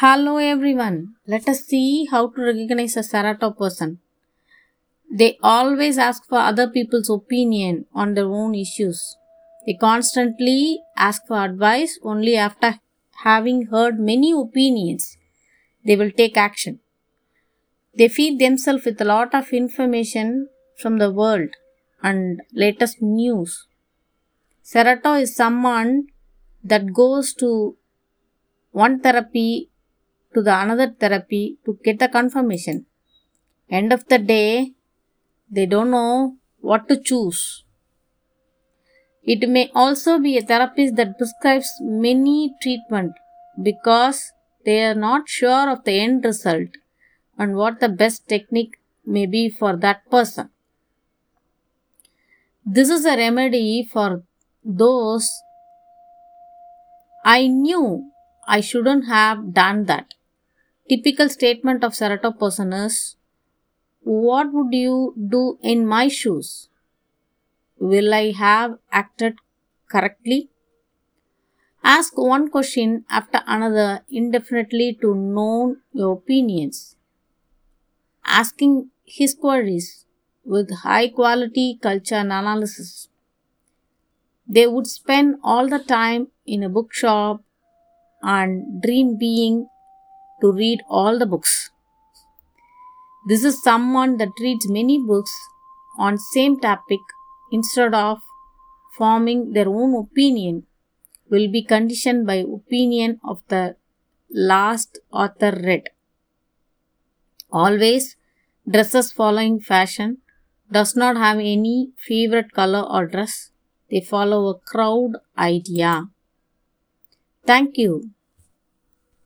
Hello everyone. Let us see how to recognize a Cerato person. They always ask for other people's opinion on their own issues. They constantly ask for advice only after having heard many opinions. They will take action. They feed themselves with a lot of information from the world and latest news. Cerato is someone that goes to one therapy to the another therapy to get the confirmation. End of the day, they don't know what to choose. It may also be a therapist that prescribes many treatment because they are not sure of the end result and what the best technique may be for that person. This is a remedy for those I knew I shouldn't have done that. Typical statement of Cerato person is What would you do in my shoes? Will I have acted correctly? Ask one question after another indefinitely to know your opinions. Asking his queries with high quality culture and analysis. They would spend all the time in a bookshop and dream being to read all the books. This is someone that reads many books on same topic instead of forming their own opinion will be conditioned by opinion of the last author read. Always dresses following fashion, does not have any favorite color or dress. They follow a crowd idea. Thank you.